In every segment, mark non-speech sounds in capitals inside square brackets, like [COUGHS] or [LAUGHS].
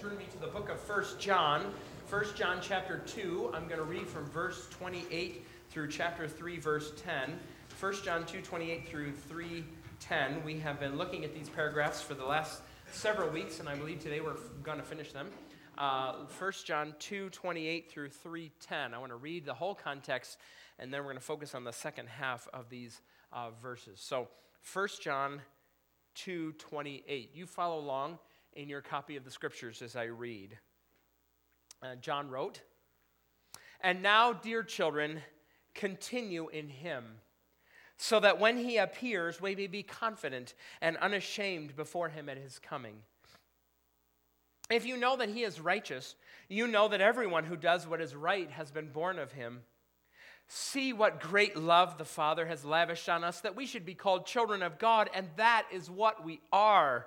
turn me to the book of First John. First John chapter 2, I'm going to read from verse 28 through chapter 3, verse 10. First John 2, 28 through 3, 10. We have been looking at these paragraphs for the last several weeks, and I believe today we're going to finish them. Uh, 1 John 2, 28 through 3, 10. I want to read the whole context, and then we're going to focus on the second half of these uh, verses. So, 1 John 2, 28. You follow along in your copy of the scriptures as I read. Uh, John wrote, And now, dear children, continue in him, so that when he appears, we may be confident and unashamed before him at his coming. If you know that he is righteous, you know that everyone who does what is right has been born of him. See what great love the Father has lavished on us that we should be called children of God, and that is what we are.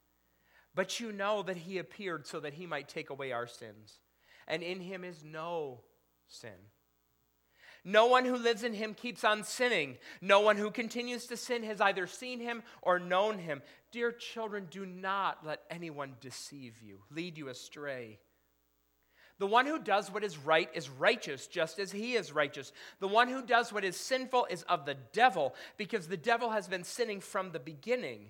But you know that he appeared so that he might take away our sins. And in him is no sin. No one who lives in him keeps on sinning. No one who continues to sin has either seen him or known him. Dear children, do not let anyone deceive you, lead you astray. The one who does what is right is righteous, just as he is righteous. The one who does what is sinful is of the devil, because the devil has been sinning from the beginning.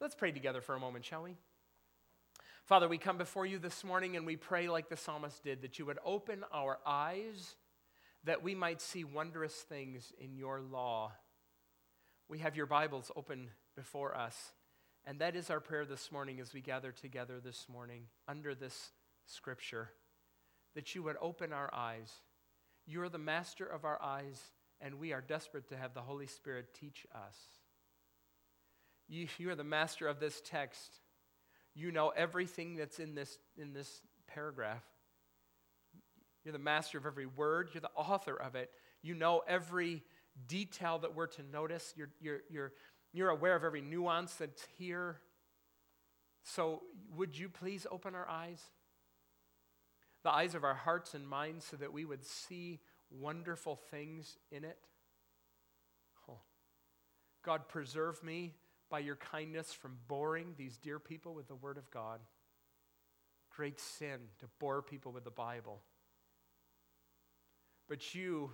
Let's pray together for a moment, shall we? Father, we come before you this morning and we pray like the psalmist did that you would open our eyes that we might see wondrous things in your law. We have your Bibles open before us, and that is our prayer this morning as we gather together this morning under this scripture that you would open our eyes. You're the master of our eyes, and we are desperate to have the Holy Spirit teach us. You, you are the master of this text. You know everything that's in this, in this paragraph. You're the master of every word, you're the author of it. You know every detail that we're to notice. You're, you're, you're, you're aware of every nuance that's here. So, would you please open our eyes? The eyes of our hearts and minds so that we would see wonderful things in it? Oh. God, preserve me by your kindness from boring these dear people with the Word of God. Great sin to bore people with the Bible. But you,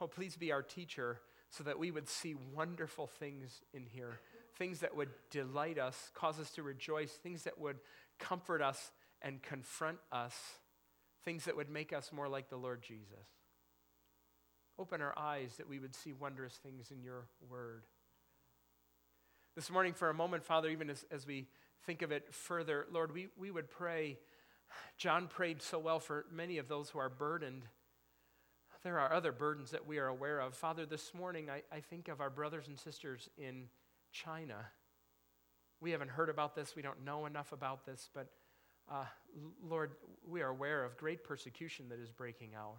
oh, please be our teacher so that we would see wonderful things in here, things that would delight us, cause us to rejoice, things that would comfort us and confront us, things that would make us more like the Lord Jesus. Open our eyes that we would see wondrous things in your word. This morning, for a moment, Father, even as, as we think of it further, Lord, we, we would pray. John prayed so well for many of those who are burdened. There are other burdens that we are aware of. Father, this morning, I, I think of our brothers and sisters in China. We haven't heard about this, we don't know enough about this, but uh, Lord, we are aware of great persecution that is breaking out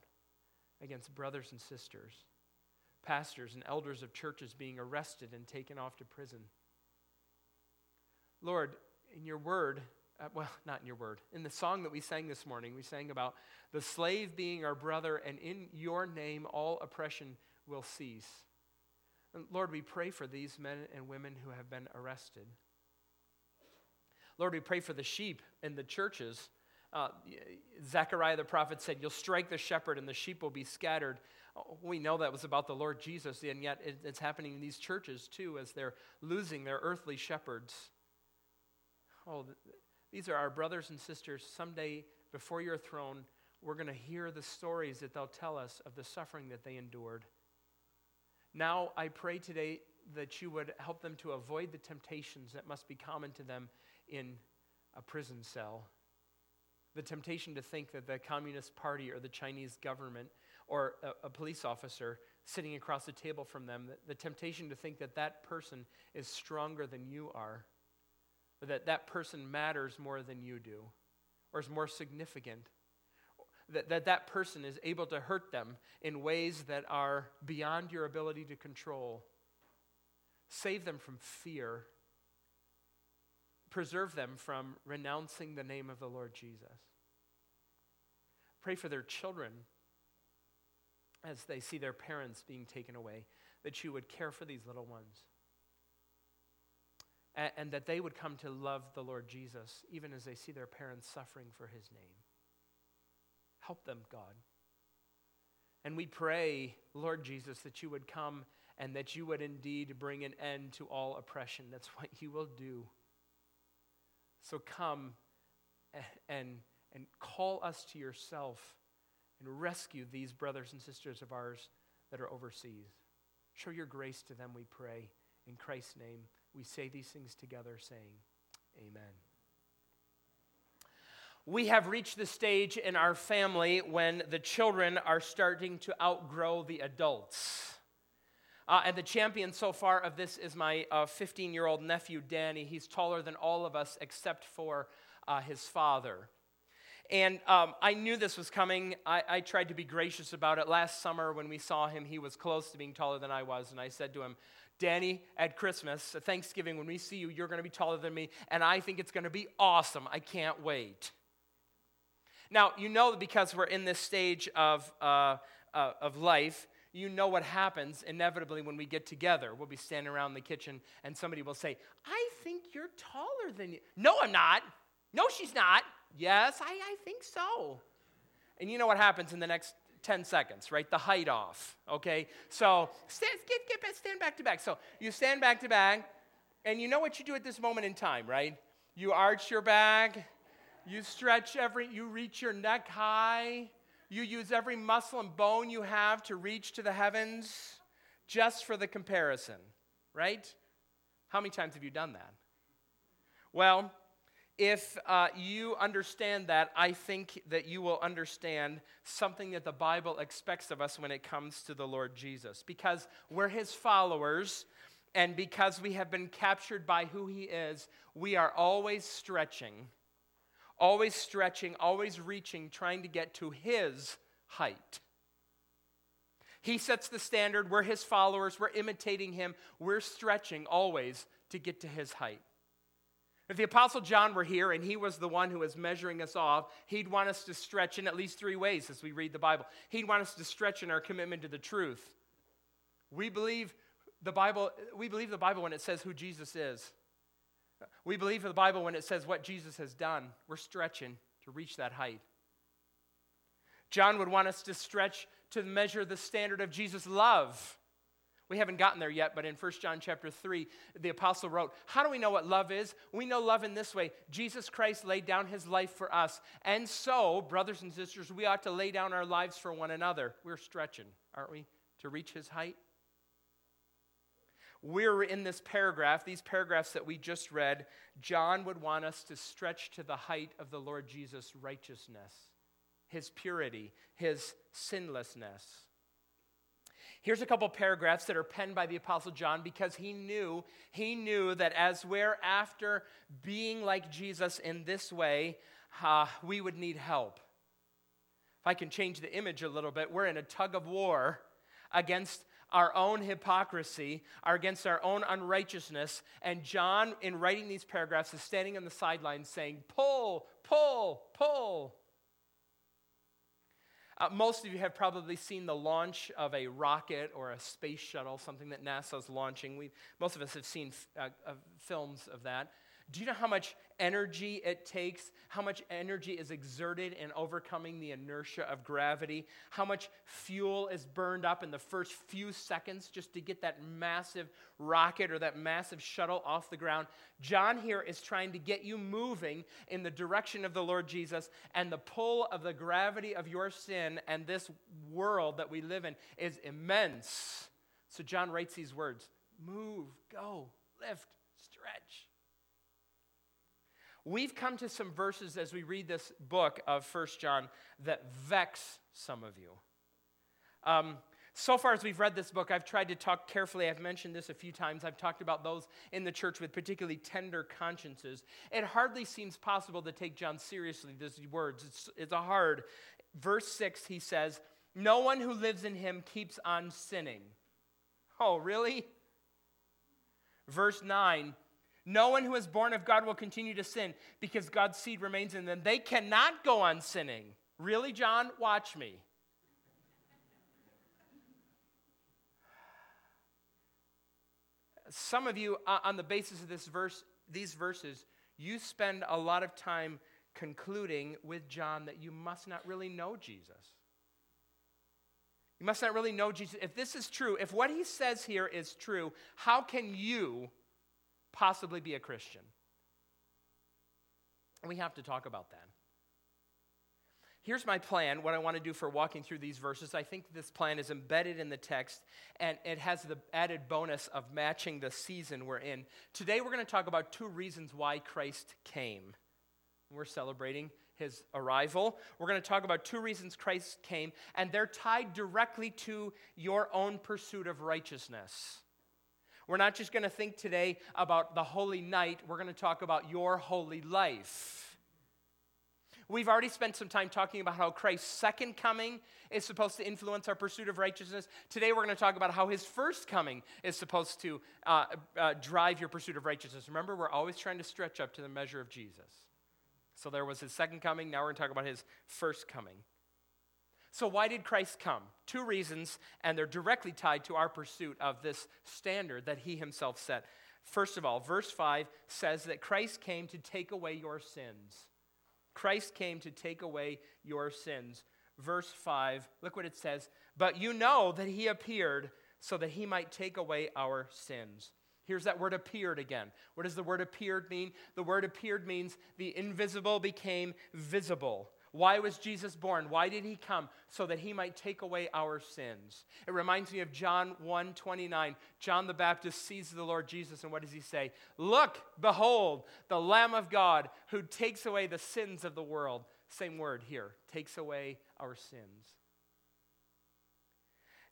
against brothers and sisters, pastors and elders of churches being arrested and taken off to prison. Lord, in your word, uh, well, [LAUGHS] not in your word, in the song that we sang this morning, we sang about the slave being our brother, and in your name all oppression will cease. And Lord, we pray for these men and women who have been arrested. Lord, we pray for the sheep in the churches. Uh, Zechariah the prophet said, You'll strike the shepherd and the sheep will be scattered. Oh, we know that was about the Lord Jesus, and yet it's happening in these churches too as they're losing their earthly shepherds. Oh, these are our brothers and sisters. Someday before your throne, we're going to hear the stories that they'll tell us of the suffering that they endured. Now, I pray today that you would help them to avoid the temptations that must be common to them in a prison cell. The temptation to think that the Communist Party or the Chinese government or a, a police officer sitting across the table from them, the, the temptation to think that that person is stronger than you are, or that that person matters more than you do, or is more significant that, that that person is able to hurt them in ways that are beyond your ability to control. Save them from fear. Preserve them from renouncing the name of the Lord Jesus. Pray for their children as they see their parents being taken away, that you would care for these little ones. And, and that they would come to love the Lord Jesus, even as they see their parents suffering for his name. Help them, God. And we pray, Lord Jesus, that you would come and that you would indeed bring an end to all oppression. That's what you will do. So come and, and call us to yourself and rescue these brothers and sisters of ours that are overseas. Show your grace to them, we pray. In Christ's name, we say these things together, saying, Amen we have reached the stage in our family when the children are starting to outgrow the adults. Uh, and the champion so far of this is my 15 uh, year old nephew, Danny. He's taller than all of us except for uh, his father. And um, I knew this was coming. I, I, tried to be gracious about it. Last summer, when we saw him, he was close to being taller than I was. And I said to him, Danny, at Christmas, at Thanksgiving, when we see you, you're going to be taller than me. And I think it's going to be awesome. I can't wait. Now, you know because we're in this stage of, uh, uh, of life, you know what happens inevitably when we get together. We'll be standing around the kitchen and somebody will say, I think you're taller than you. No, I'm not. No, she's not. Yes, I, I think so. And you know what happens in the next 10 seconds, right? The height off, okay? So stand, get, get, stand back to back. So you stand back to back, and you know what you do at this moment in time, right? You arch your back, you stretch every, you reach your neck high. You use every muscle and bone you have to reach to the heavens just for the comparison, right? How many times have you done that? Well, if uh, you understand that, I think that you will understand something that the Bible expects of us when it comes to the Lord Jesus. Because we're his followers, and because we have been captured by who he is, we are always stretching always stretching, always reaching, trying to get to his height. He sets the standard. We're his followers. We're imitating him. We're stretching always to get to his height. If the Apostle John were here and he was the one who was measuring us off, he'd want us to stretch in at least three ways as we read the Bible. He'd want us to stretch in our commitment to the truth. We believe the Bible, we believe the Bible when it says who Jesus is. We believe the Bible when it says what Jesus has done. We're stretching to reach that height. John would want us to stretch to measure the standard of Jesus' love. We haven't gotten there yet, but in 1 John chapter 3, the apostle wrote, How do we know what love is? We know love in this way Jesus Christ laid down his life for us. And so, brothers and sisters, we ought to lay down our lives for one another. We're stretching, aren't we, to reach his height? we're in this paragraph, these paragraphs that we just read, John would want us to stretch to the height of the Lord Jesus' righteousness, his purity, his sinlessness. Here's a couple paragraphs that are penned by the apostle John because he knew he knew that as we're after being like Jesus in this way, uh, we would need help. If I can change the image a little bit, we're in a tug of war against our own hypocrisy, are against our own unrighteousness. And John, in writing these paragraphs, is standing on the sidelines saying, Pull, pull, pull. Uh, most of you have probably seen the launch of a rocket or a space shuttle, something that NASA is launching. We, most of us have seen uh, uh, films of that. Do you know how much energy it takes? How much energy is exerted in overcoming the inertia of gravity? How much fuel is burned up in the first few seconds just to get that massive rocket or that massive shuttle off the ground? John here is trying to get you moving in the direction of the Lord Jesus, and the pull of the gravity of your sin and this world that we live in is immense. So John writes these words move, go, lift, stretch. We've come to some verses as we read this book of First John that vex some of you. Um, so far as we've read this book, I've tried to talk carefully. I've mentioned this a few times. I've talked about those in the church with particularly tender consciences. It hardly seems possible to take John seriously, these words. It's, it's a hard. Verse 6, he says, No one who lives in him keeps on sinning. Oh, really? Verse 9, no one who is born of God will continue to sin because God's seed remains in them. They cannot go on sinning. Really, John? Watch me. Some of you, uh, on the basis of this verse, these verses, you spend a lot of time concluding with John that you must not really know Jesus. You must not really know Jesus. If this is true, if what he says here is true, how can you possibly be a Christian? And we have to talk about that. Here's my plan, what I want to do for walking through these verses. I think this plan is embedded in the text, and it has the added bonus of matching the season we're in. Today, we're going to talk about two reasons why Christ came. We're celebrating his arrival. We're going to talk about two reasons Christ came, and they're tied directly to your own pursuit of righteousness. We're not just going to think today about the holy night, we're going to talk about your holy life. We've already spent some time talking about how Christ's second coming is supposed to influence our pursuit of righteousness. Today, we're going to talk about how his first coming is supposed to uh, uh, drive your pursuit of righteousness. Remember, we're always trying to stretch up to the measure of Jesus. So there was his second coming. Now we're going to talk about his first coming. So, why did Christ come? Two reasons, and they're directly tied to our pursuit of this standard that he himself set. First of all, verse 5 says that Christ came to take away your sins. Christ came to take away your sins. Verse 5, look what it says. But you know that he appeared so that he might take away our sins. Here's that word appeared again. What does the word appeared mean? The word appeared means the invisible became visible. Why was Jesus born? Why did he come? So that he might take away our sins. It reminds me of John 1 29. John the Baptist sees the Lord Jesus, and what does he say? Look, behold, the Lamb of God who takes away the sins of the world. Same word here, takes away our sins.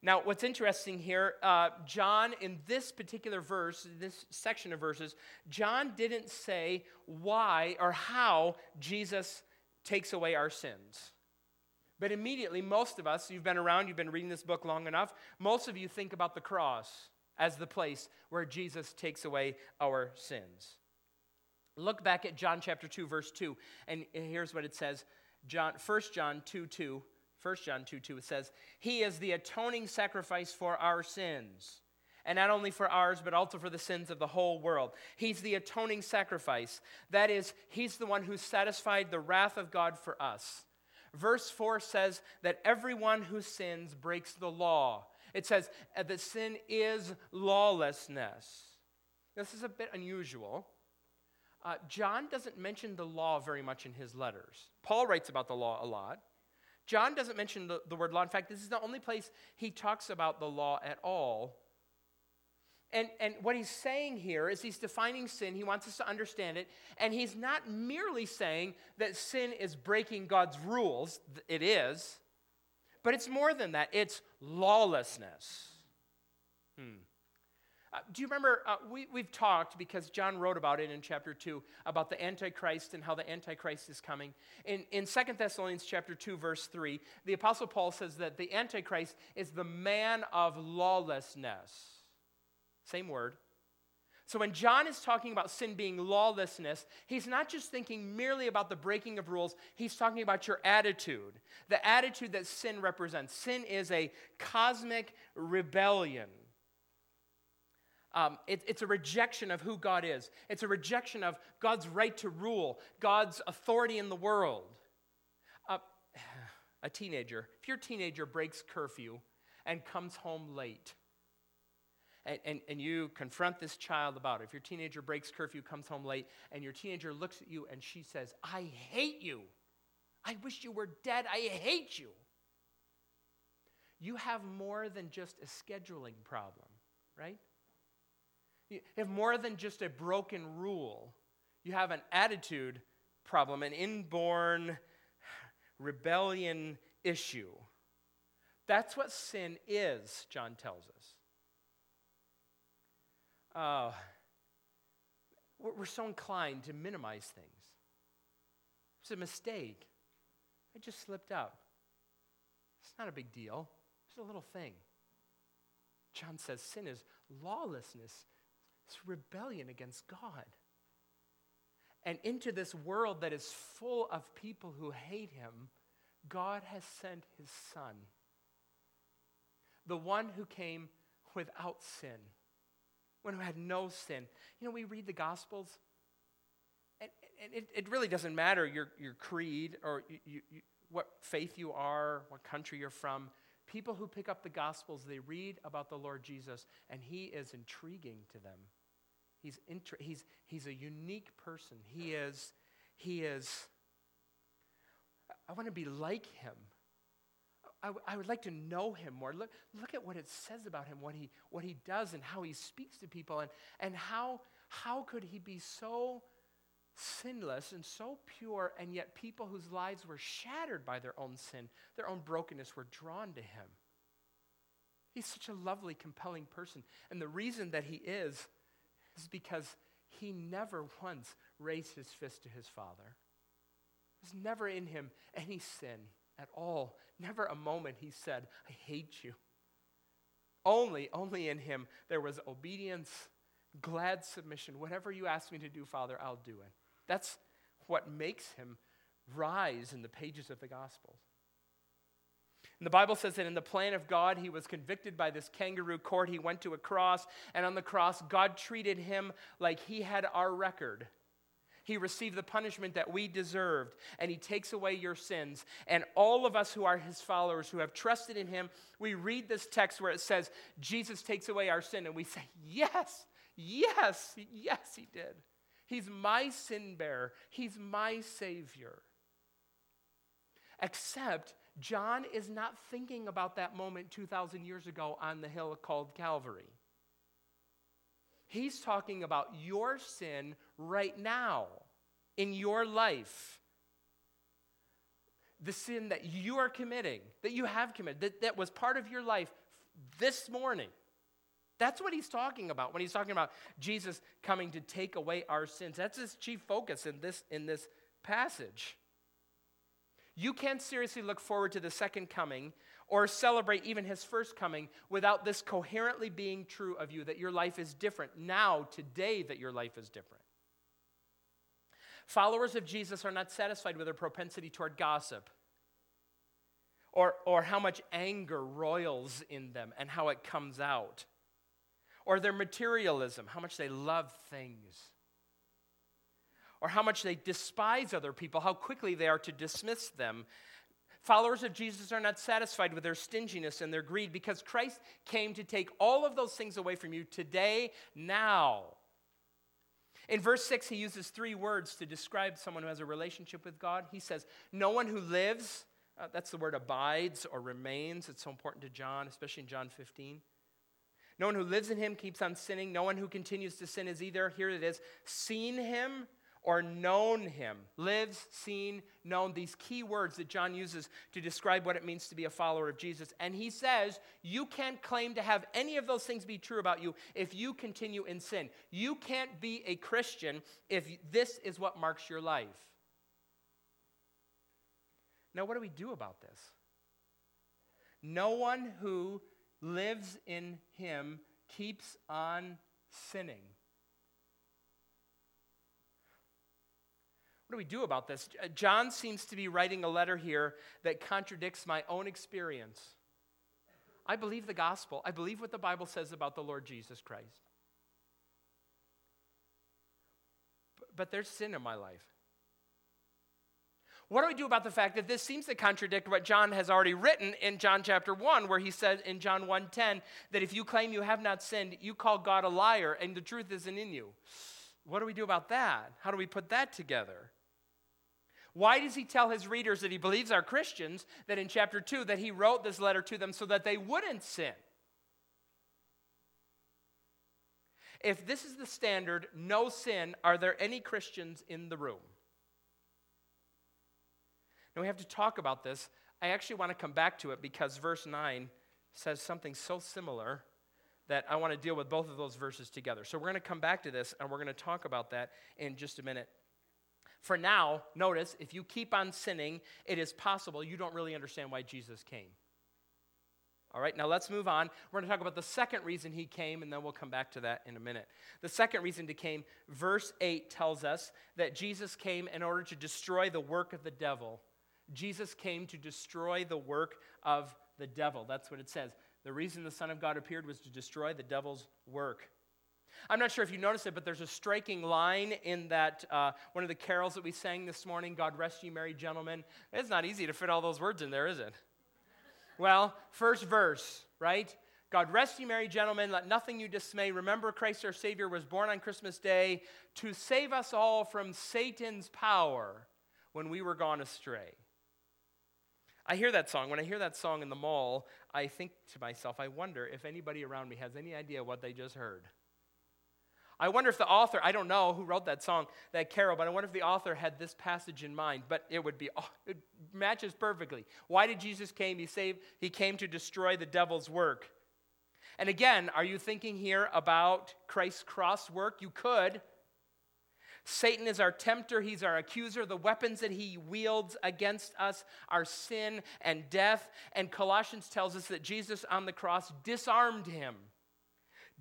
Now, what's interesting here, uh, John, in this particular verse, this section of verses, John didn't say why or how Jesus takes away our sins. But immediately, most of us, you've been around, you've been reading this book long enough, most of you think about the cross as the place where Jesus takes away our sins. Look back at John chapter 2, verse 2, and here's what it says John, 1 John 2 2. 1 John 2 2, it says, He is the atoning sacrifice for our sins and not only for ours, but also for the sins of the whole world. He's the atoning sacrifice. That is, He's the one who satisfied the wrath of God for us. Verse 4 says that everyone who sins breaks the law. It says that sin is lawlessness. This is a bit unusual. Uh, John doesn't mention the law very much in his letters. Paul writes about the law a lot. John doesn't mention the, the word law. In fact, this is the only place he talks about the law at all and, and what he's saying here is he's defining sin. He wants us to understand it. And he's not merely saying that sin is breaking God's rules, it is, but it's more than that it's lawlessness. Hmm. Uh, do you remember? Uh, we, we've talked, because John wrote about it in chapter 2, about the Antichrist and how the Antichrist is coming. In, in 2 Thessalonians chapter 2, verse 3, the Apostle Paul says that the Antichrist is the man of lawlessness. Same word. So when John is talking about sin being lawlessness, he's not just thinking merely about the breaking of rules, he's talking about your attitude, the attitude that sin represents. Sin is a cosmic rebellion. Um, it, it's a rejection of who God is. It's a rejection of God's right to rule, God's authority in the world. Uh, [SIGHS] a teenager, if your teenager breaks curfew and comes home late, and, and, and you confront this child about it, if your teenager breaks curfew, comes home late, and your teenager looks at you and she says, I hate you. I wish you were dead. I hate you. You have more than just a scheduling problem, right? You have more than just a broken rule. You have an attitude problem, an inborn rebellion issue. That's what sin is, John tells us. Uh, we're so inclined to minimize things. It's a mistake. I just slipped out. It's not a big deal, it's a little thing. John says sin is lawlessness, it's rebellion against God. And into this world that is full of people who hate him, God has sent his son, the one who came without sin, one who had no sin. You know, we read the Gospels, and, and it, it, really doesn't matter your, your creed or you, you, what faith you are, what country you're from. People who pick up the Gospels, they read about the Lord Jesus, and he is intriguing to them. He's, inter- he's, he's a unique person. He is, he is, I want to be like him. I, w- I would like to know him more. Look, look at what it says about him, what he, what he does, and how he speaks to people, and, and how, how could he be so sinless and so pure, and yet people whose lives were shattered by their own sin, their own brokenness, were drawn to him. He's such a lovely, compelling person. And the reason that he is is because he never once raised his fist to his father. There's never in him any sin at all. Never a moment he said, I hate you. Only, only in him there was obedience, glad submission. Whatever you ask me to do, Father, I'll do it. That's what makes him rise in the pages of the Gospels. And the Bible says that in the plan of God, he was convicted by this kangaroo court. He went to a cross, and on the cross, God treated him like he had our record. He received the punishment that we deserved, and He takes away your sins. And all of us who are His followers, who have trusted in Him, we read this text where it says, Jesus takes away our sin, and we say, Yes, yes, yes, He did. He's my sin bearer, He's my Savior. Except John is not thinking about that moment 2,000 years ago on the hill called Calvary. He's talking about your sin right now in your life. The sin that you are committing, that you have committed, that, that was part of your life this morning. That's what he's talking about when he's talking about Jesus coming to take away our sins. That's his chief focus in this, in this passage. You can't seriously look forward to the second coming or celebrate even his first coming without this coherently being true of you that your life is different now, today, that your life is different. Followers of Jesus are not satisfied with their propensity toward gossip or, or how much anger roils in them and how it comes out, or their materialism, how much they love things or how much they despise other people, how quickly they are to dismiss them. Followers of Jesus are not satisfied with their stinginess and their greed because Christ came to take all of those things away from you today, now. In verse 6, he uses three words to describe someone who has a relationship with God. He says, No one who lives, uh, that's the word abides or remains. It's so important to John, especially in John 15. No one who lives in him keeps on sinning. No one who continues to sin is either, here it is, seen him or known him. Lives, seen, known. These key words that John uses to describe what it means to be a follower of Jesus. And he says, You can't claim to have any of those things be true about you if you continue in sin. You can't be a Christian if this is what marks your life. Now, what do we do about this? No one who lives in him keeps on sinning. What do we do about this? John seems to be writing a letter here that contradicts my own experience. I believe the gospel, I believe what the Bible says about the Lord Jesus Christ. But there's sin in my life. What do we do about the fact that this seems to contradict what John has already written in John chapter 1 where he said in John 1:10 that if you claim you have not sinned, you call God a liar and the truth isn't in you. What do we do about that? How do we put that together? Why does he tell his readers that he believes are Christians that in chapter 2 that he wrote this letter to them so that they wouldn't sin? If this is the standard, no sin, are there any Christians in the room? Now we have to talk about this. I actually want to come back to it because verse 9 says something so similar that I want to deal with both of those verses together. So we're going to come back to this and we're going to talk about that in just a minute. For now, notice, if you keep on sinning, it is possible you don't really understand why Jesus came. All right, now let's move on. We're going to talk about the second reason he came, and then we'll come back to that in a minute. The second reason he came, verse 8 tells us that Jesus came in order to destroy the work of the devil. Jesus came to destroy the work of the devil. That's what it says. The reason the Son of God appeared was to destroy the devil's work. I'm not sure if you noticed it, but there's a striking line in that uh, one of the carols that we sang this morning, God Rest You Merry Gentlemen. It's not easy to fit all those words in there, is it? Well, first verse, right? God rest you, merry gentlemen, let nothing you dismay. Remember, Christ our Savior was born on Christmas Day to save us all from Satan's power when we were gone astray. I hear that song. When I hear that song in the mall, I think to myself, I wonder if anybody around me has any idea what they just heard. I wonder if the author, I don't know who wrote that song, that carol, but I wonder if the author had this passage in mind. But it would be, [LAUGHS] it matches perfectly. Why did Jesus came? He saved, he came to destroy the devil's work. And again, are you thinking here about Christ's cross work? You could. Satan is our tempter, he's our accuser. The weapons that he wields against us are sin and death. And Colossians tells us that Jesus on the cross disarmed him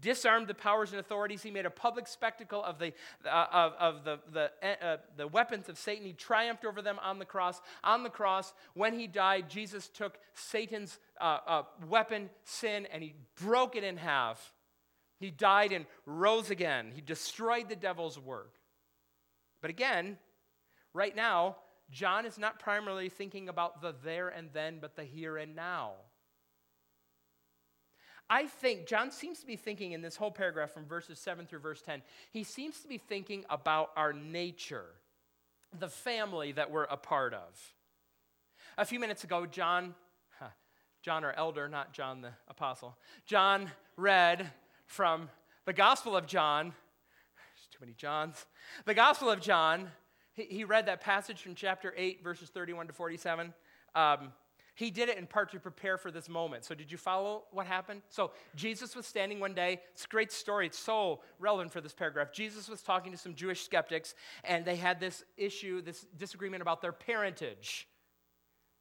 disarmed the powers and authorities. He made a public spectacle of the, uh, of, of the, the, uh, uh, the weapons of Satan. He triumphed over them on the cross. On the cross, when he died, Jesus took Satan's uh, uh, weapon, sin, and he broke it in half. He died and rose again. He destroyed the devil's work. But again, right now, John is not primarily thinking about the there and then, but the here and now. I think John seems to be thinking in this whole paragraph from verses 7 through verse 10, he seems to be thinking about our nature, the family that we're a part of. A few minutes ago, John, John our elder, not John the apostle, John read from the Gospel of John. There's too many Johns. The Gospel of John, he, he read that passage from chapter 8, verses 31 to 47. Um, he did it in part to prepare for this moment. So, did you follow what happened? So, Jesus was standing one day. It's a great story. It's so relevant for this paragraph. Jesus was talking to some Jewish skeptics, and they had this issue, this disagreement about their parentage.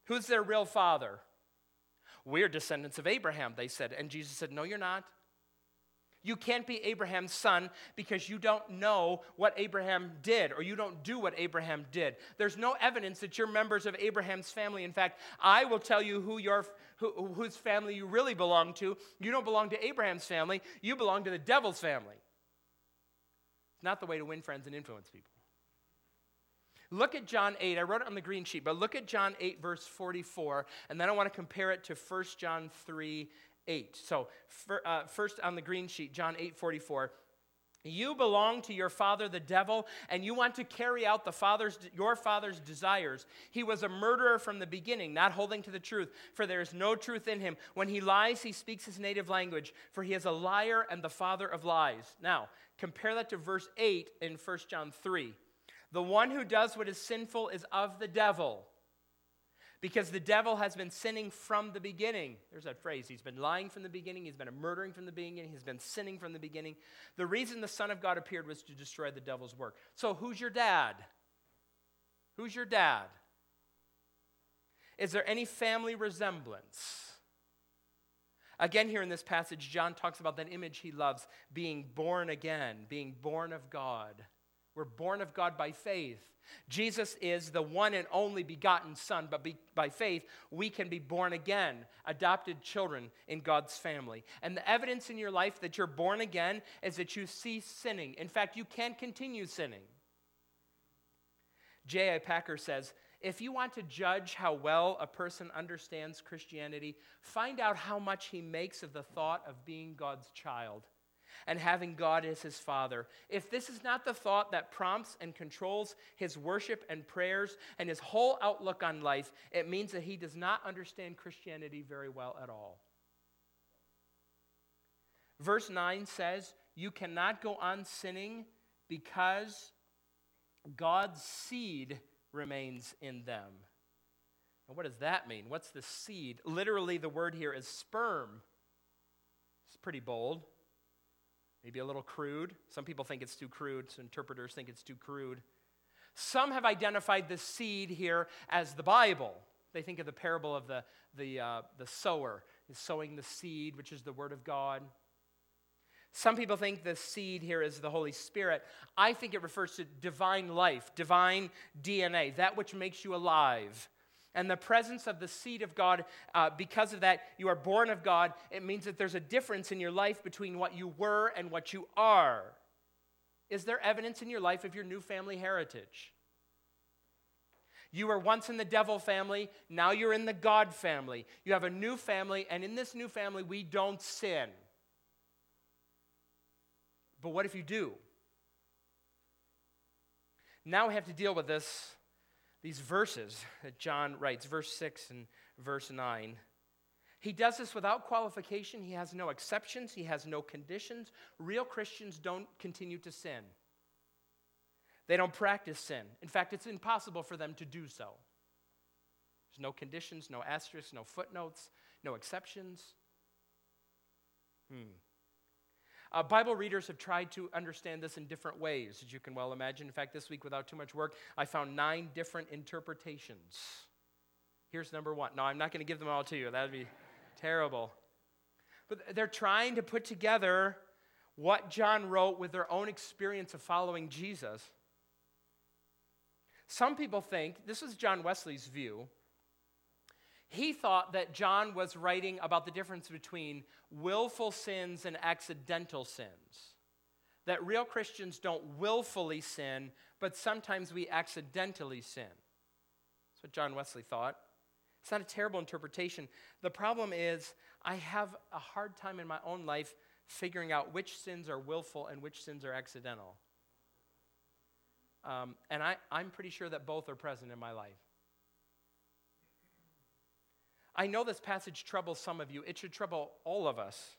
Who's their real father? We're descendants of Abraham, they said. And Jesus said, No, you're not. You can't be Abraham's son because you don't know what Abraham did or you don't do what Abraham did. There's no evidence that you're members of Abraham's family. In fact, I will tell you who your, who, whose family you really belong to. You don't belong to Abraham's family, you belong to the devil's family. It's not the way to win friends and influence people. Look at John 8. I wrote it on the green sheet, but look at John 8, verse 44, and then I want to compare it to 1 John 3 8. So, for, uh, first on the green sheet, John 8 44. You belong to your father, the devil, and you want to carry out the father's, your father's desires. He was a murderer from the beginning, not holding to the truth, for there is no truth in him. When he lies, he speaks his native language, for he is a liar and the father of lies. Now, compare that to verse 8 in 1 John 3. The one who does what is sinful is of the devil because the devil has been sinning from the beginning. There's that phrase. He's been lying from the beginning. He's been murdering from the beginning. He's been sinning from the beginning. The reason the Son of God appeared was to destroy the devil's work. So, who's your dad? Who's your dad? Is there any family resemblance? Again, here in this passage, John talks about that image he loves being born again, being born of God. We're born of God by faith. Jesus is the one and only begotten Son, but be, by faith, we can be born again, adopted children in God's family. And the evidence in your life that you're born again is that you cease sinning. In fact, you can't continue sinning. J.I. Packer says, if you want to judge how well a person understands Christianity, find out how much he makes of the thought of being God's child and having God as his father. If this is not the thought that prompts and controls his worship and prayers and his whole outlook on life, it means that he does not understand Christianity very well at all. Verse 9 says, You cannot go on sinning because God's seed remains in them. And what does that mean? What's the seed? Literally, the word here is sperm. It's pretty bold. Maybe a little crude. Some people think it's too crude, so interpreters think it's too crude. Some have identified the seed here as the Bible. They think of the parable of the, the, uh, the sower, is sowing the seed, which is the Word of God. Some people think the seed here is the Holy Spirit. I think it refers to divine life, divine DNA, that which makes you alive. And the presence of the seed of God, uh, because of that, you are born of God. It means that there's a difference in your life between what you were and what you are. Is there evidence in your life of your new family heritage? You were once in the devil family, now you're in the God family. You have a new family, and in this new family, we don't sin. But what if you do? Now we have to deal with this, these verses that John writes, verse 6 and verse 9. He does this without qualification. He has no exceptions. He has no conditions. Real Christians don't continue to sin. They don't practice sin. In fact, it's impossible for them to do so. There's no conditions, no asterisks, no footnotes, no exceptions. Hmm. Uh, Bible readers have tried to understand this in different ways, as you can well imagine. In fact, this week, without too much work, I found nine different interpretations. Here's number one. No, I'm not going to give them all to you, that would be terrible. But they're trying to put together what John wrote with their own experience of following Jesus. Some people think, this is John Wesley's view, he thought that John was writing about the difference between willful sins and accidental sins. That real Christians don't willfully sin, but sometimes we accidentally sin. That's what John Wesley thought. It's not a terrible interpretation. The problem is, I have a hard time in my own life figuring out which sins are willful and which sins are accidental. Um, and I, I'm pretty sure that both are present in my life. I know this passage troubles some of you. It should trouble all of us.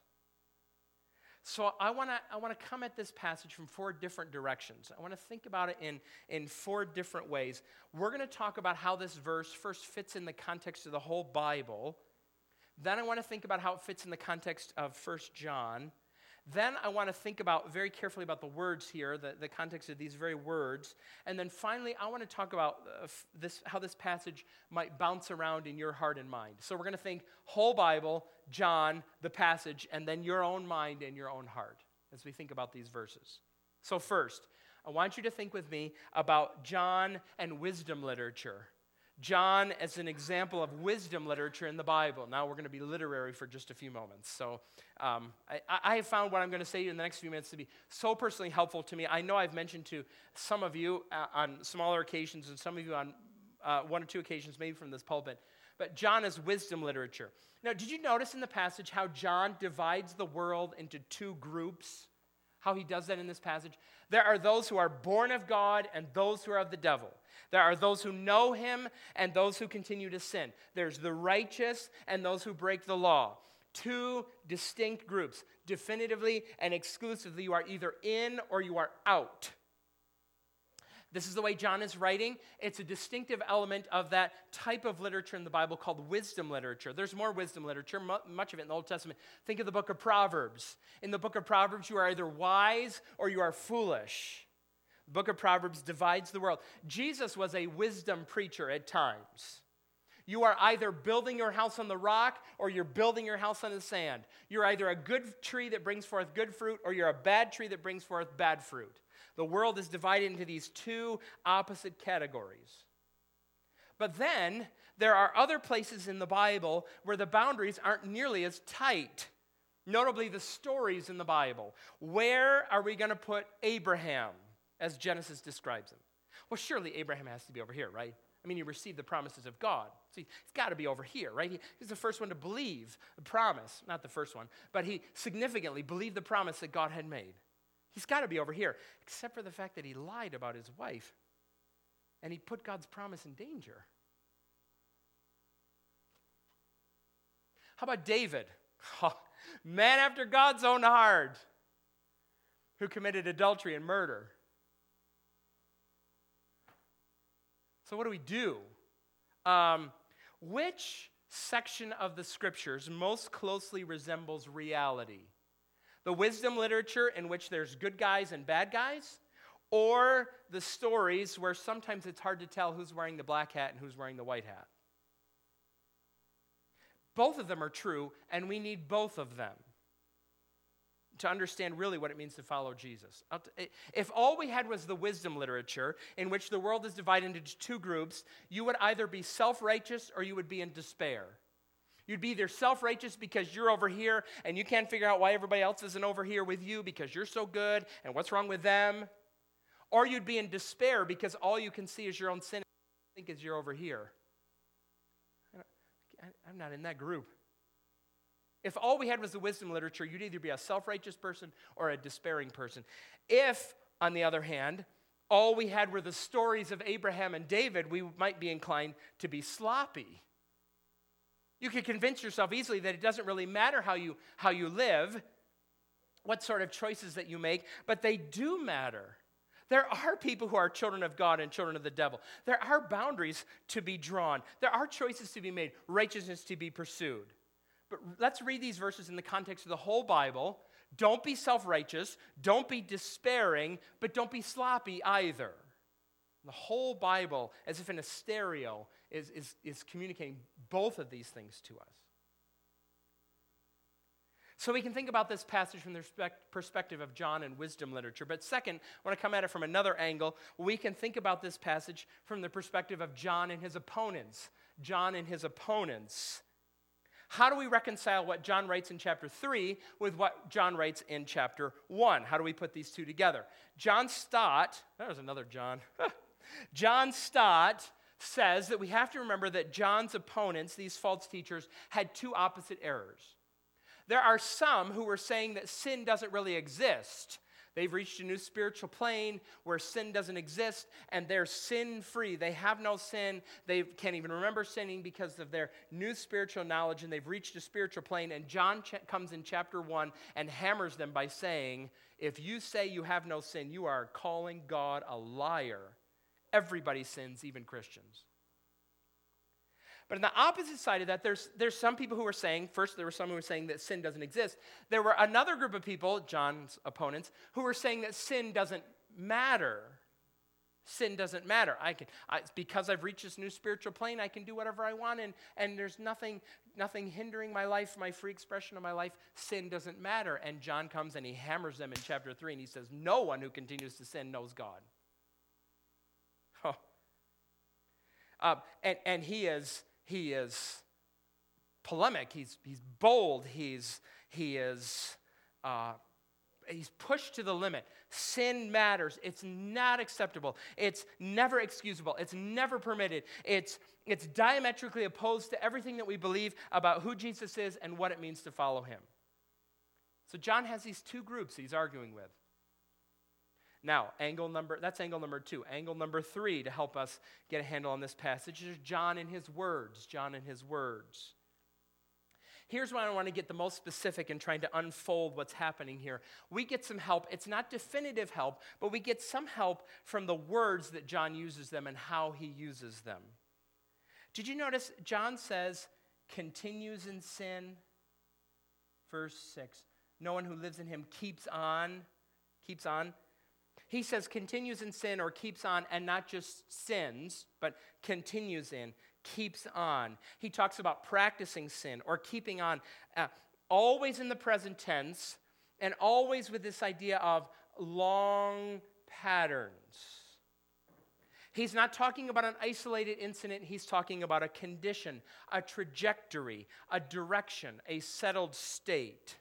So I want to I want to come at this passage from four different directions. I want to think about it in, in four different ways. We're going to talk about how this verse first fits in the context of the whole Bible. Then I want to think about how it fits in the context of First John. Then I want to think about very carefully about the words here, the, the context of these very words. And then finally, I want to talk about uh, this, how this passage might bounce around in your heart and mind. So we're going to think whole Bible, John, the passage, and then your own mind and your own heart as we think about these verses. So, first, I want you to think with me about John and wisdom literature. John as an example of wisdom literature in the Bible. Now we're going to be literary for just a few moments. So um, I, I, have found what I'm going to say in the next few minutes to be so personally helpful to me. I know I've mentioned to some of you uh, on smaller occasions and some of you on uh, one or two occasions, maybe from this pulpit. But John is wisdom literature. Now, did you notice in the passage how John divides the world into two groups? how he does that in this passage. There are those who are born of God and those who are of the devil. There are those who know him and those who continue to sin. There's the righteous and those who break the law. Two distinct groups. Definitively and exclusively, you are either in or you are out. This is the way John is writing. It's a distinctive element of that type of literature in the Bible called wisdom literature. There's more wisdom literature, much of it in the Old Testament. Think of the book of Proverbs. In the book of Proverbs, you are either wise or you are foolish. Book of Proverbs divides the world. Jesus was a wisdom preacher at times. You are either building your house on the rock or you're building your house on the sand. You're either a good tree that brings forth good fruit or you're a bad tree that brings forth bad fruit. The world is divided into these two opposite categories. But then there are other places in the Bible where the boundaries aren't nearly as tight. Notably, the stories in the Bible. Where are we going to put Abraham, as Genesis describes him? Well, surely Abraham has to be over here, right? I mean, he received the promises of God. So he's got to be over here, right? He, he's the first one to believe the promise. Not the first one, but he significantly believed the promise that God had made. He's got to be over here, except for the fact that he lied about his wife and he put God's promise in danger. How about David? Oh, [LAUGHS] man after God's own heart, who committed adultery and murder. So, what do we do? Um, which section of the scriptures most closely resembles reality? The wisdom literature in which there's good guys and bad guys? Or the stories where sometimes it's hard to tell who's wearing the black hat and who's wearing the white hat? Both of them are true, and we need both of them to understand really what it means to follow Jesus. If all we had was the wisdom literature, in which the world is divided into two groups, you would either be self righteous or you would be in despair. You'd be either self righteous because you're over here and you can't figure out why everybody else isn't over here with you because you're so good and what's wrong with them. Or you'd be in despair because all you can see is your own sin and think is you're over here. I'm not in that group. If all we had was the wisdom literature, you'd either be a self righteous person or a despairing person. If, on the other hand, all we had were the stories of Abraham and David, we might be inclined to be sloppy. You could convince yourself easily that it doesn't really matter how you, how you live, what sort of choices that you make, but they do matter. There are people who are children of God and children of the devil. There are boundaries to be drawn, there are choices to be made, righteousness to be pursued. But let's read these verses in the context of the whole Bible. Don't be self righteous, don't be despairing, but don't be sloppy either. The whole Bible, as if in a stereo, is, is, is communicating both of these things to us. So we can think about this passage from the perspective of John and wisdom literature. But second, I want to come at it from another angle. We can think about this passage from the perspective of John and his opponents. John and his opponents. How do we reconcile what John writes in chapter 3 with what John writes in chapter 1? How do we put these two together? John Stott, there's another John. [LAUGHS] John Stott says that we have to remember that John's opponents, these false teachers, had two opposite errors. There are some who were saying that sin doesn't really exist They've reached a new spiritual plane where sin doesn't exist and they're sin free. They have no sin. They can't even remember sinning because of their new spiritual knowledge and they've reached a spiritual plane. And John ch- comes in chapter 1 and hammers them by saying, If you say you have no sin, you are calling God a liar. Everybody sins, even Christians. But on the opposite side of that, there's, there's some people who are saying, first, there were some who were saying that sin doesn't exist. There were another group of people, John's opponents, who were saying that sin doesn't matter. Sin doesn't matter. I can, I, because I've reached this new spiritual plane, I can do whatever I want, and, and there's nothing, nothing hindering my life, my free expression of my life. Sin doesn't matter. And John comes and he hammers them in chapter 3, and he says, No one who continues to sin knows God. [LAUGHS] Oh. Uh, and, and he is he is polemic, he's, he's bold, he's, he is uh, he's pushed to the limit. Sin matters. It's not acceptable. It's never excusable. It's never permitted. It's, it's diametrically opposed to everything that we believe about who Jesus is and what it means to follow him. So John has these two groups he's arguing with. Now, angle number, that's angle number two. Angle number three to help us get a handle on this passage is John and his words. John and his words. Here's why I want to get the most specific in trying to unfold what's happening here. We get some help. It's not definitive help, but we get some help from the words that John uses them and how he uses them. Did you notice John says, continues in sin? Verse 6. No one who lives in him keeps on, keeps on he says continues in sin or keeps on, and not just sins, but continues in, keeps on. He talks about practicing sin or keeping on, uh, always in the present tense, and always with this idea of long patterns. He's not talking about an isolated incident, he's talking about a condition, a trajectory, a direction, a settled state.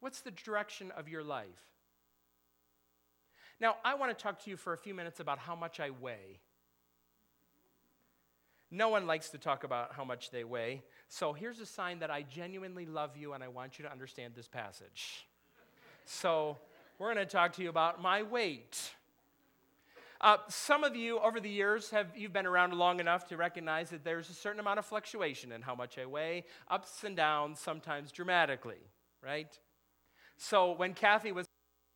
What's the direction of your life? Now, I want to talk to you for a few minutes about how much I weigh. No one likes to talk about how much they weigh. So here's a sign that I genuinely love you and I want you to understand this passage. So we're going to talk to you about my weight. Uh, some of you over the years have you've been around long enough to recognize that there's a certain amount of fluctuation in how much I weigh, ups and downs, sometimes dramatically, right? So when Kathy was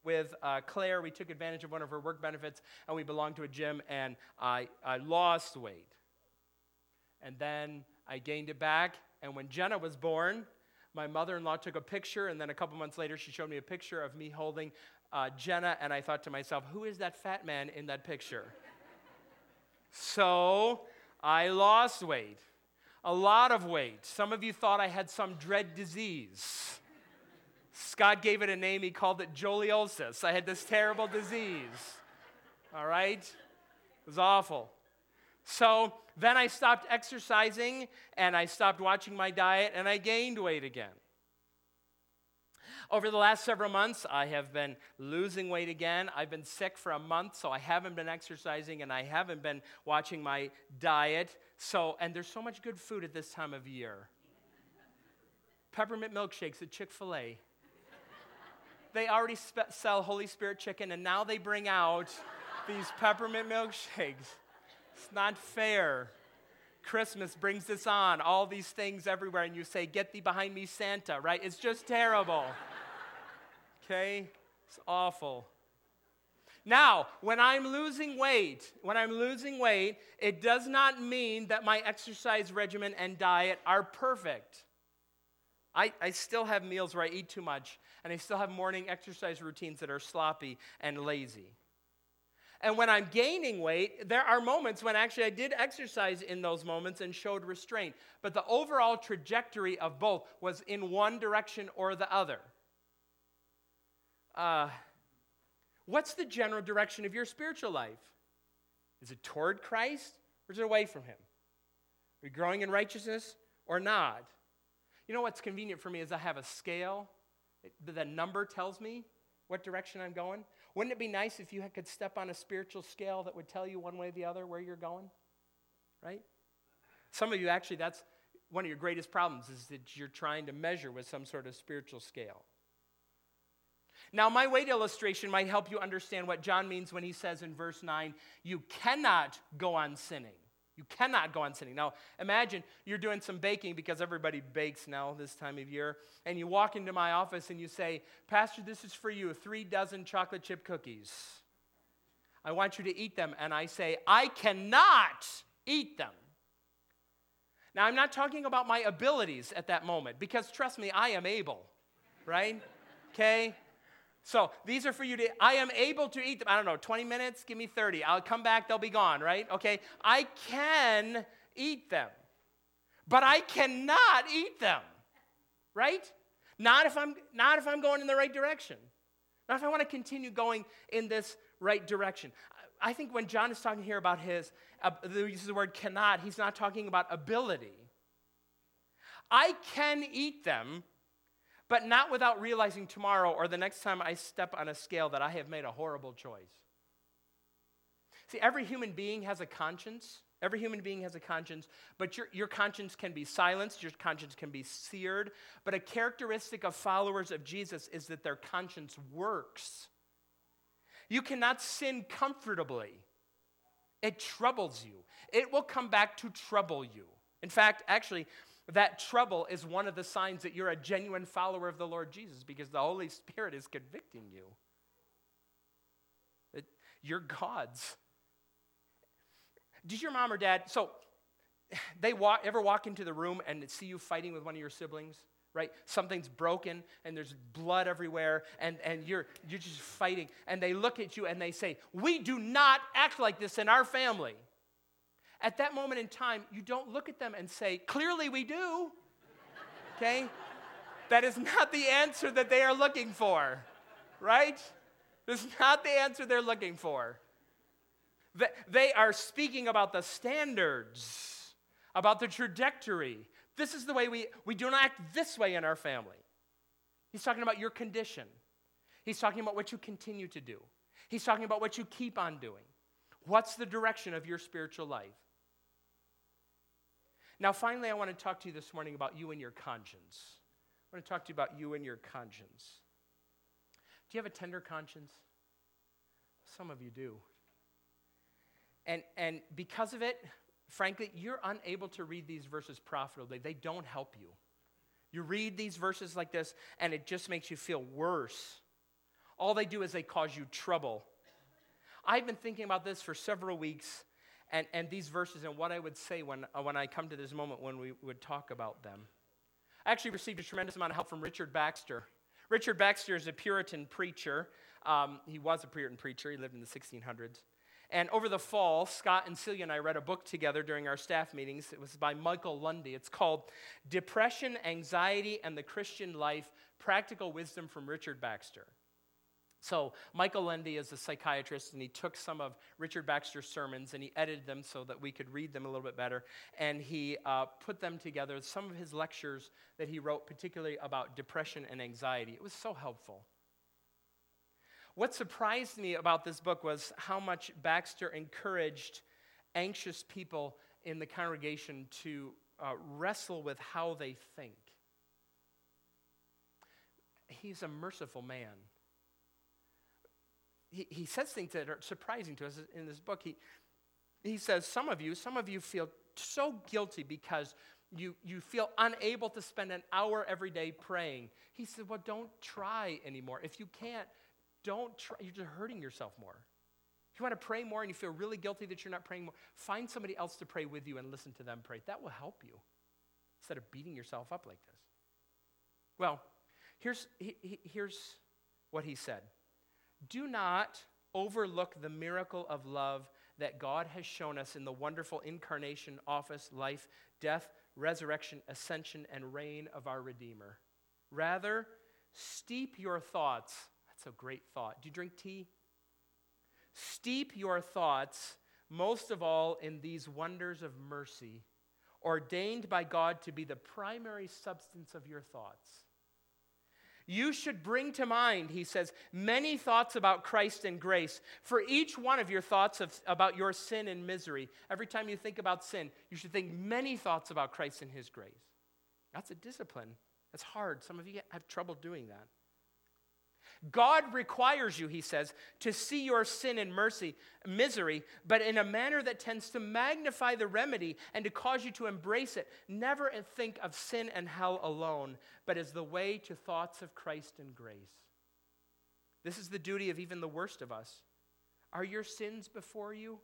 with uh, Claire, we took advantage of one of her work benefits and we belonged to a gym and I, I lost weight. And then I gained it back. And when Jenna was born, my mother in law took a picture, and then a couple months later, she showed me a picture of me holding uh, Jenna, and I thought to myself, who is that fat man in that picture? [LAUGHS] so I lost weight, a lot of weight. Some of you thought I had some dread disease. Scott gave it a name, he called it Joliosis. I had this terrible disease. All right? It was awful. So then I stopped exercising and I stopped watching my diet and I gained weight again. Over the last several months, I have been losing weight again. I've been sick for a month, so I haven't been exercising and I haven't been watching my diet. So, and there's so much good food at this time of year. Peppermint milkshakes at Chick fil A. They already spe- sell Holy Spirit chicken, and now they bring out these peppermint milkshakes. It's not fair. Christmas brings this on, all these things everywhere, and you say, Get thee behind me, Santa, right? It's just terrible. Okay? It's awful. Now, when I'm losing weight, when I'm losing weight, it does not mean that my exercise regimen and diet are perfect. I, I still have meals where I eat too much, and I still have morning exercise routines that are sloppy and lazy. And when I'm gaining weight, there are moments when actually I did exercise in those moments and showed restraint. But the overall trajectory of both was in one direction or the other. Uh, what's the general direction of your spiritual life? Is it toward Christ or is it away from Him? Are you growing in righteousness or not? You know what's convenient for me is I have a scale. The number tells me what direction I'm going. Wouldn't it be nice if you could step on a spiritual scale that would tell you one way or the other where you're going? Right? Some of you actually, that's one of your greatest problems is that you're trying to measure with some sort of spiritual scale. Now, my weight illustration might help you understand what John means when he says in verse 9, you cannot go on sinning. You cannot go on sinning. Now, imagine you're doing some baking because everybody bakes now this time of year, and you walk into my office and you say, Pastor, this is for you three dozen chocolate chip cookies. I want you to eat them. And I say, I cannot eat them. Now, I'm not talking about my abilities at that moment because trust me, I am able, right? Okay? So these are for you to, I am able to eat them. I don't know, 20 minutes, give me 30. I'll come back, they'll be gone, right? Okay. I can eat them, but I cannot eat them, right? Not if I'm, not if I'm going in the right direction. Not if I want to continue going in this right direction. I think when John is talking here about his, uh, uses the word cannot, he's not talking about ability. I can eat them but not without realizing tomorrow or the next time I step on a scale that I have made a horrible choice. See, every human being has a conscience. Every human being has a conscience, but your, your conscience can be silenced, your conscience can be seared. But a characteristic of followers of Jesus is that their conscience works. You cannot sin comfortably, it troubles you. It will come back to trouble you. In fact, actually, that trouble is one of the signs that you're a genuine follower of the Lord Jesus because the Holy Spirit is convicting you. That you're God's. Did your mom or dad, so they walk, ever walk into the room and see you fighting with one of your siblings? Right? Something's broken and there's blood everywhere and, and you're, you're just fighting. And they look at you and they say, We do not act like this in our family. At that moment in time, you don't look at them and say, Clearly we do. Okay? That is not the answer that they are looking for, right? That's not the answer they're looking for. They are speaking about the standards, about the trajectory. This is the way we, we do not act this way in our family. He's talking about your condition. He's talking about what you continue to do. He's talking about what you keep on doing. What's the direction of your spiritual life? Now, finally, I want to talk to you this morning about you and your conscience. I want to talk to you about you and your conscience. Do you have a tender conscience? Some of you do. And, and because of it, frankly, you're unable to read these verses profitably. They don't help you. You read these verses like this, and it just makes you feel worse. All they do is they cause you trouble. I've been thinking about this for several weeks, and, and these verses, and what I would say when, uh, when I come to this moment when we would talk about them. I actually received a tremendous amount of help from Richard Baxter. Richard Baxter is a Puritan preacher. Um, he was a Puritan preacher, he lived in the 1600s. And over the fall, Scott and Celia and I read a book together during our staff meetings. It was by Michael Lundy. It's called Depression, Anxiety, and the Christian Life Practical Wisdom from Richard Baxter. So, Michael Lundy is a psychiatrist, and he took some of Richard Baxter's sermons and he edited them so that we could read them a little bit better. And he uh, put them together, some of his lectures that he wrote, particularly about depression and anxiety. It was so helpful. What surprised me about this book was how much Baxter encouraged anxious people in the congregation to uh, wrestle with how they think. He's a merciful man. He, he says things that are surprising to us in this book. He, he says, Some of you, some of you feel so guilty because you, you feel unable to spend an hour every day praying. He said, Well, don't try anymore. If you can't, don't try, you're just hurting yourself more. If you want to pray more and you feel really guilty that you're not praying more, find somebody else to pray with you and listen to them pray. That will help you instead of beating yourself up like this. Well, here's, he, here's what he said Do not overlook the miracle of love that God has shown us in the wonderful incarnation, office, life, death, resurrection, ascension, and reign of our Redeemer. Rather, steep your thoughts that's a great thought. Do you drink tea? Steep your thoughts, most of all, in these wonders of mercy, ordained by God to be the primary substance of your thoughts. You should bring to mind, he says, many thoughts about Christ and grace. For each one of your thoughts of, about your sin and misery, every time you think about sin, you should think many thoughts about Christ and his grace. That's a discipline. That's hard. Some of you have trouble doing that. God requires you, he says, to see your sin and mercy, misery, but in a manner that tends to magnify the remedy and to cause you to embrace it. Never think of sin and hell alone, but as the way to thoughts of Christ and grace. This is the duty of even the worst of us. Are your sins before you?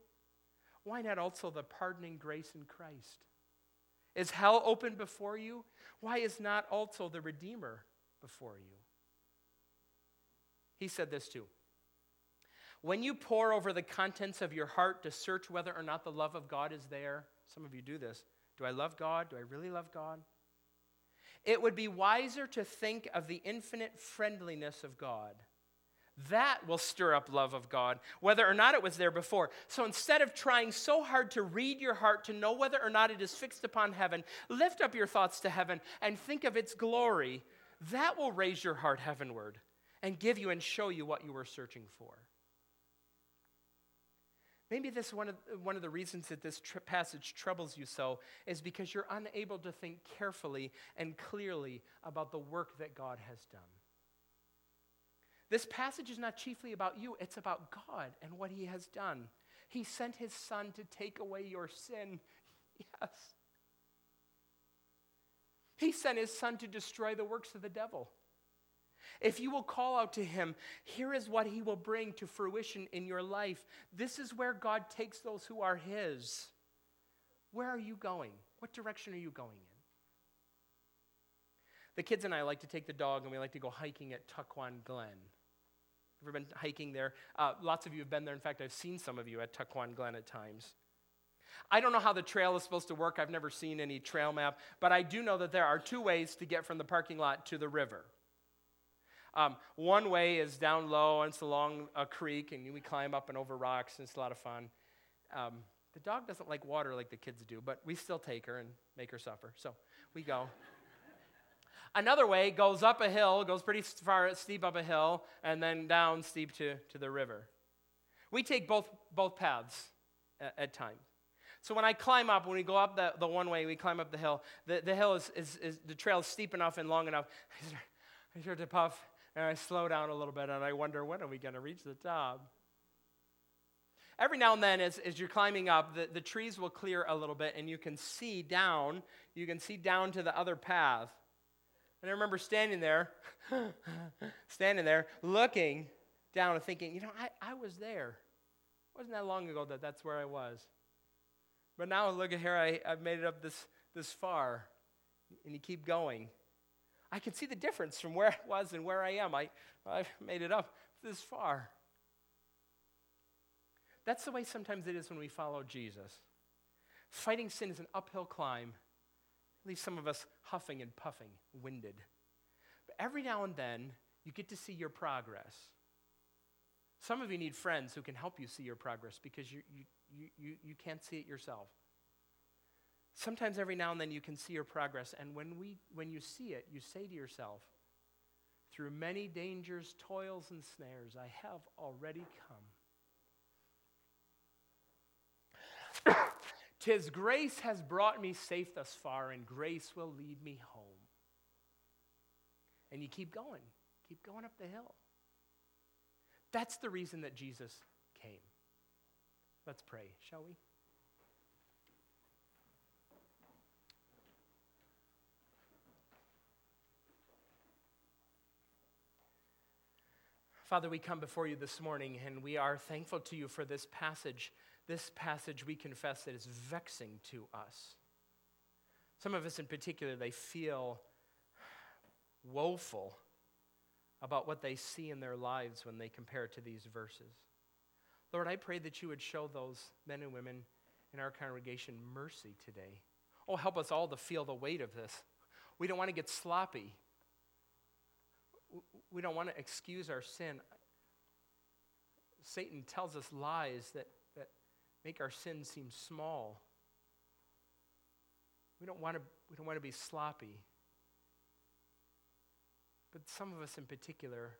Why not also the pardoning grace in Christ? Is hell open before you? Why is not also the Redeemer before you? He said this too. When you pore over the contents of your heart to search whether or not the love of God is there, some of you do this. Do I love God? Do I really love God? It would be wiser to think of the infinite friendliness of God. That will stir up love of God, whether or not it was there before. So instead of trying so hard to read your heart to know whether or not it is fixed upon heaven, lift up your thoughts to heaven and think of its glory. That will raise your heart heavenward and give you and show you what you were searching for. Maybe this one of, one of the reasons that this passage troubles you so is because you're unable to think carefully and clearly about the work that God has done. This passage is not chiefly about you, it's about God and what He has done. He sent His Son to take away your sin. [LAUGHS] Yes. He sent His Son to destroy the works of the devil. If you will call out to him, here is what he will bring to fruition in your life. This is where God takes those who are his. Where are you going? What direction are you going in? The kids and I like to take the dog and we like to go hiking at Tucquan Glen. Ever been hiking there? Uh, lots of you have been there. In fact, I've seen some of you at Tucquan Glen at times. I don't know how the trail is supposed to work. I've never seen any trail map, but I do know that there are two ways to get from the parking lot to the river. Um, one way is down low, and it's along a creek, and we climb up and over rocks, and it's a lot of fun. Um, the dog doesn't like water like the kids do, but we still take her and make her suffer. So we go. [LAUGHS] Another way goes up a hill, goes pretty far steep up a hill, and then down steep to, to the river. We take both, both paths at, at times. So when I climb up, when we go up the, the one way, we climb up the hill, the, the hill is, is, is, the trail is steep enough and long enough. I start, I start to puff and I slow down a little bit and I wonder, when are we going to reach the top? Every now and then, as, as you're climbing up, the, the trees will clear a little bit and you can see down. You can see down to the other path. And I remember standing there, [LAUGHS] standing there, looking down and thinking, you know, I, I was there. It wasn't that long ago that that's where I was. But now look at here, I, I've made it up this, this far. And you keep going. I can see the difference from where I was and where I am. I, I've made it up this far. That's the way sometimes it is when we follow Jesus. Fighting sin is an uphill climb leaves some of us huffing and puffing, winded. But every now and then, you get to see your progress. Some of you need friends who can help you see your progress because you, you, you, you can't see it yourself. Sometimes every now and then you can see your progress, and when, we, when you see it, you say to yourself, Through many dangers, toils, and snares, I have already come. [COUGHS] Tis grace has brought me safe thus far, and grace will lead me home. And you keep going, keep going up the hill. That's the reason that Jesus came. Let's pray, shall we? Father, we come before you this morning and we are thankful to you for this passage. This passage, we confess that is vexing to us. Some of us in particular, they feel woeful about what they see in their lives when they compare it to these verses. Lord, I pray that you would show those men and women in our congregation mercy today. Oh, help us all to feel the weight of this. We don't want to get sloppy. We don't want to excuse our sin. Satan tells us lies that, that make our sin seem small. We don't want to, we don't want to be sloppy. But some of us in particular,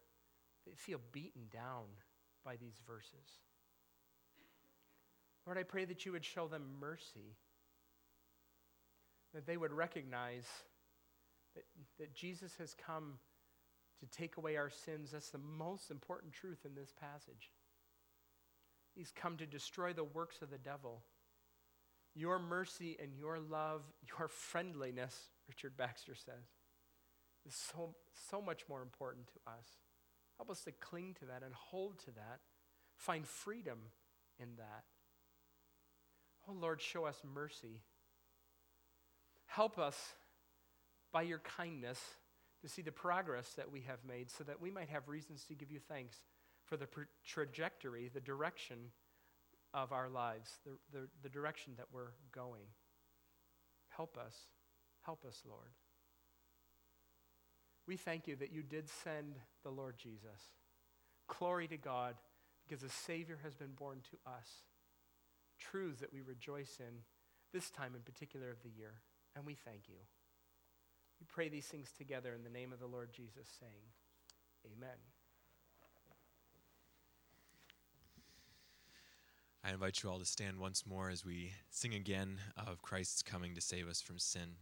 they feel beaten down by these verses. Lord, I pray that you would show them mercy, that they would recognize that, that Jesus has come to take away our sins. That's the most important truth in this passage. He's come to destroy the works of the devil. Your mercy and your love, your friendliness, Richard Baxter says, is so, so much more important to us. Help us to cling to that and hold to that, find freedom in that. Oh Lord, show us mercy. Help us by your kindness to see the progress that we have made so that we might have reasons to give you thanks for the pro- trajectory, the direction of our lives, the, the, the direction that we're going. Help us. Help us, Lord. We thank you that you did send the Lord Jesus. Glory to God, because a Savior has been born to us. Truths that we rejoice in this time in particular of the year. And we thank you. We pray these things together in the name of the Lord Jesus, saying, Amen. I invite you all to stand once more as we sing again of Christ's coming to save us from sin.